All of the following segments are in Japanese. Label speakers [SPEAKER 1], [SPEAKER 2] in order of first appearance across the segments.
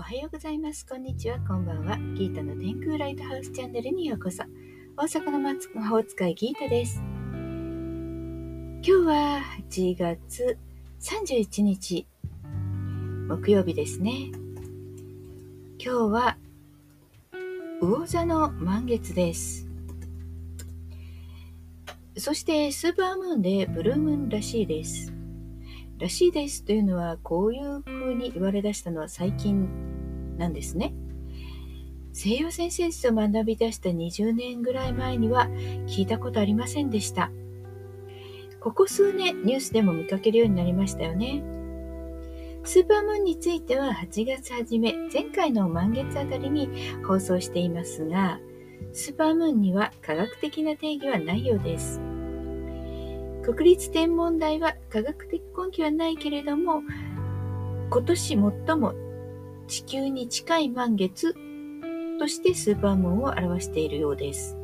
[SPEAKER 1] おはようございます。こんにちは。こんばんは。ギータの天空ライトハウスチャンネルにようこそ。大阪の魔法使いギータです。今日は8月31日木曜日ですね。今日は魚座の満月です。そしてスーパームーンでブルームーンらしいです。らしいですというのはこういう風に言われ出したのは最近なんですね。西洋先生術を学び出した20年ぐらい前には聞いたことありませんでした。ここ数年ニュースでも見かけるようになりましたよね。スーパームーンについては8月初め、前回の満月あたりに放送していますが、スーパームーンには科学的な定義はないようです。国立天文台は科学的根拠はないけれども、今年最も地球に近い満月としてスーパームーンを表しているようです。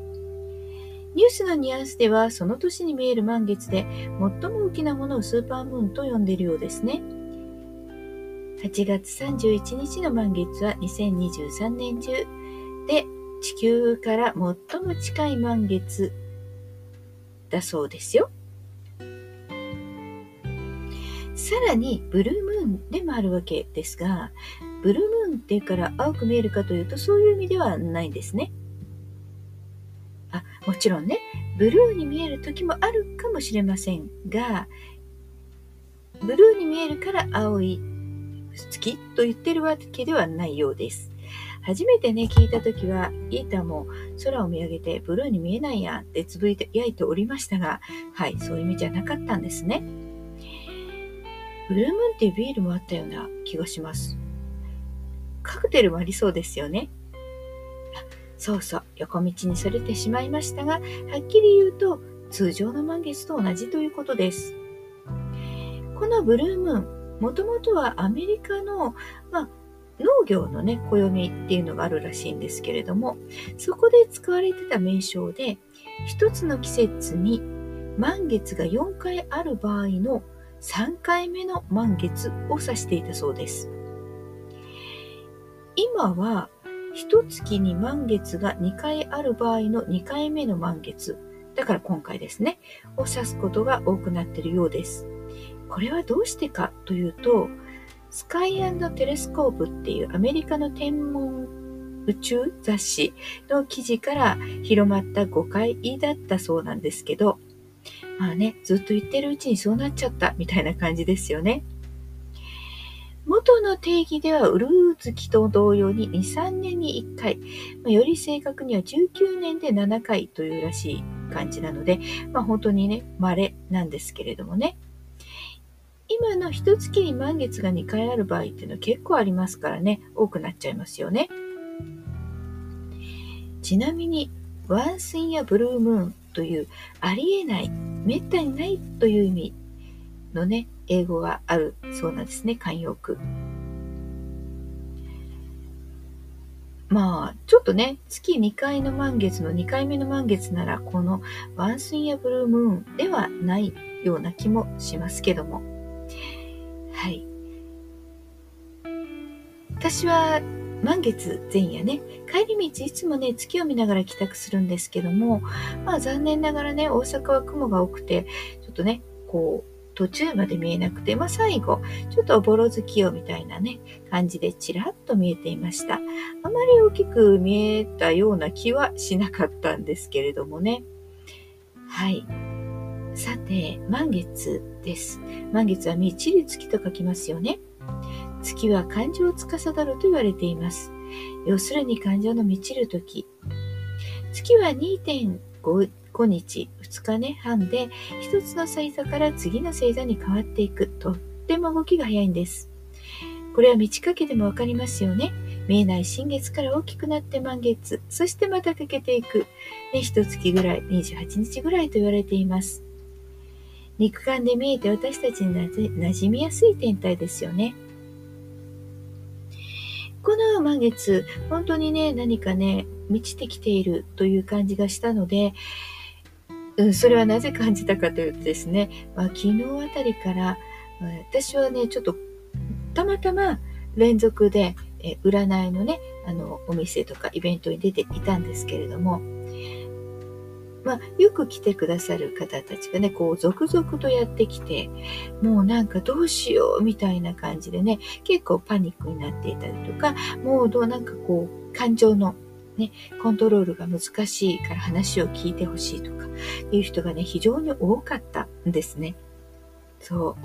[SPEAKER 1] ニュースのニュアンスでは、その年に見える満月で最も大きなものをスーパームーンと呼んでいるようですね。8月31日の満月は2023年中で地球から最も近い満月だそうですよ。さらにブルームーンでもあるわけですが、ブルームーンっていうから青く見えるかというとそういう意味ではないんですね。あ、もちろんね、ブルーに見える時もあるかもしれませんが、ブルーに見えるから青い月と言ってるわけではないようです。初めてね、聞いた時は、イータも空を見上げてブルーに見えないやんってつぶやいておりましたが、はい、そういう意味じゃなかったんですね。ブルームーンっていうビールもあったような気がします。カクテルもありそうですよね。そうそう、横道にそれてしまいましたが、はっきり言うと、通常の満月と同じということです。このブルームーン、もともとはアメリカの、まあ、農業のね、暦っていうのがあるらしいんですけれども、そこで使われてた名称で、一つの季節に満月が4回ある場合の3回目の満月を指していたそうです。今は、一月に満月が2回ある場合の2回目の満月、だから今回ですね、を指すことが多くなっているようです。これはどうしてかというと、スカイテレスコープっていうアメリカの天文宇宙雑誌の記事から広まった誤解だったそうなんですけど、まあね、ずっと言ってるうちにそうなっちゃったみたいな感じですよね。元の定義では、ウルー月と同様に2、3年に1回、まあ、より正確には19年で7回というらしい感じなので、まあ、本当にね、稀なんですけれどもね。今の一月に満月が2回ある場合っていうのは結構ありますからね、多くなっちゃいますよね。ちなみに、ワンスインやブルームーンというありえない、めったにないという意味のね、英語があるそうなんですね、慣用句。まあ、ちょっとね、月2回の満月の2回目の満月なら、このワンスインやブルームーンではないような気もしますけども。はい。私は満月前夜ね、帰り道いつもね、月を見ながら帰宅するんですけども、まあ残念ながらね、大阪は雲が多くて、ちょっとね、こう、途中まで見えなくて、まあ最後、ちょっとおぼろ月夜みたいなね、感じでちらっと見えていました。あまり大きく見えたような気はしなかったんですけれどもね。はい。さて、満月です。満月は満ちる月と書きますよね。月は感情を司ると言われています。要するに感情の満ちる時。月は2.5日、2日ね、半で、一つの星座から次の星座に変わっていく。とっても動きが早いんです。これは満ち欠けでもわかりますよね。見えない新月から大きくなって満月、そしてまた欠けていく。ね、一月ぐらい、28日ぐらいと言われています。肉眼で見えて私たちに馴染みやすい天体ですよね。この満月、本当にね、何かね、満ちてきているという感じがしたので、うん、それはなぜ感じたかというとですね、まあ、昨日あたりから、私はね、ちょっとたまたま連続でえ占いのね、あの、お店とかイベントに出ていたんですけれども、まあ、よく来てくださる方たちがね、こう、続々とやってきて、もうなんかどうしようみたいな感じでね、結構パニックになっていたりとか、もうどうなんかこう、感情のね、コントロールが難しいから話を聞いてほしいとかいう人がね、非常に多かったんですね。そ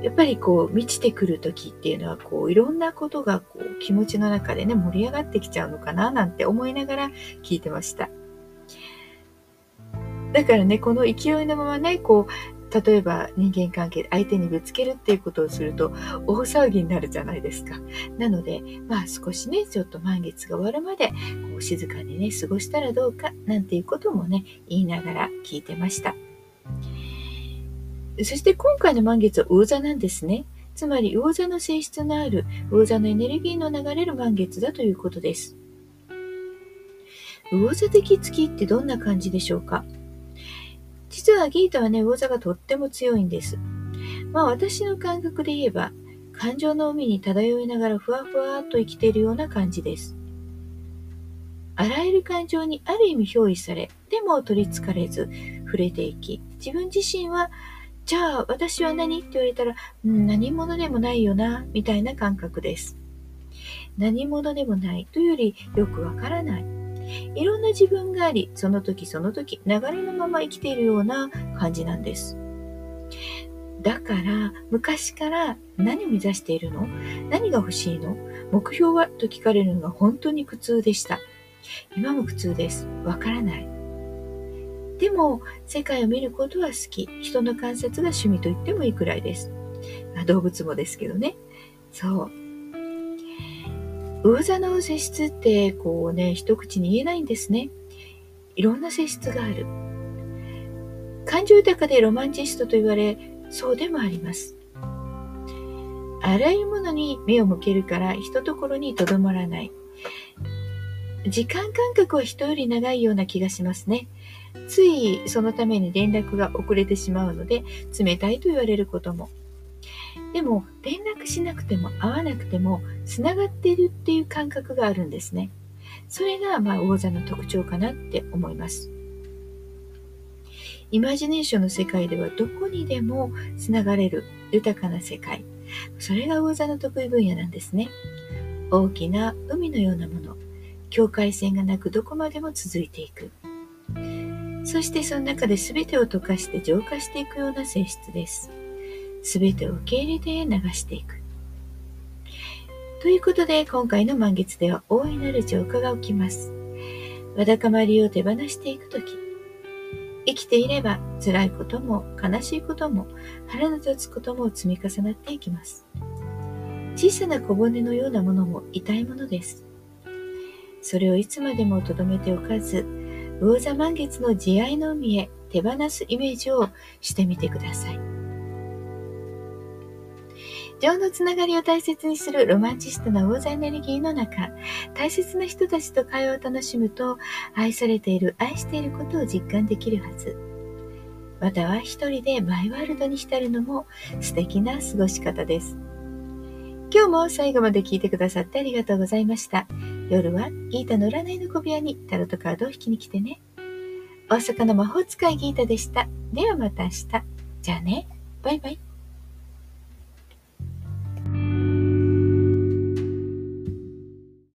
[SPEAKER 1] う。やっぱりこう、満ちてくる時っていうのは、こう、いろんなことがこう、気持ちの中でね、盛り上がってきちゃうのかななんて思いながら聞いてました。だからね、この勢いのままね、こう、例えば人間関係で相手にぶつけるっていうことをすると大騒ぎになるじゃないですか。なので、まあ少しね、ちょっと満月が終わるまでこう静かにね、過ごしたらどうかなんていうこともね、言いながら聞いてました。そして今回の満月は魚座なんですね。つまり魚座の性質のある魚座のエネルギーの流れる満月だということです。魚座的月ってどんな感じでしょうか？実はギータはね、魚座がとっても強いんです。まあ私の感覚で言えば、感情の海に漂いながらふわふわっと生きているような感じです。あらゆる感情にある意味憑依され、でも取りつかれず触れていき、自分自身は、じゃあ私は何って言われたら、うん、何者でもないよな、みたいな感覚です。何者でもないというよりよくわからない。いろんな自分があり、その時その時、流れのまま生きているような感じなんです。だから、昔から何を目指しているの？何が欲しいの？目標はと聞かれるのが本当に苦痛でした。今も苦痛です。わからない。でも、世界を見ることは好き。人の観察が趣味と言ってもいいくらいです。ま動物もですけどね。そう。魚座の性質ってこうね一口に言えないんですね。いろんな性質がある。感情豊かでロマンチストと言われそうでもあります。あらゆるものに目を向けるからひとところにとどまらない。時間感覚は人より長いような気がしますね。ついそのために連絡が遅れてしまうので冷たいと言われることも。でも連絡しなくても会わなくてもつながっているっていう感覚があるんですね。それがまあ王座の特徴かなって思います。イマジネーションの世界ではどこにでもつながれる豊かな世界。それが王座の得意分野なんですね。大きな海のようなもの。境界線がなくどこまでも続いていく。そしてその中で全てを溶かして浄化していくような性質です。全てを受け入れて流していく。ということで、今回の満月では大いなる浄化が起きます。わだかまりを手放していくとき、生きていれば辛いことも悲しいことも腹の立つことも積み重なっていきます。小さな小骨のようなものも痛いものです。それをいつまでも留めておかず、魚座満月の慈愛の海へ手放すイメージをしてみてください。情のつながりを大切にするロマンチストな大座エネルギーの中、大切な人たちと会話を楽しむと、愛されている、愛していることを実感できるはず。または一人でマイワールドに浸るのも素敵な過ごし方です。今日も最後まで聞いてくださってありがとうございました。夜はギータの占いの小部屋にタロットカードを引きに来てね。大阪の魔法使いギータでした。ではまた明日。じゃあね。バイバイ。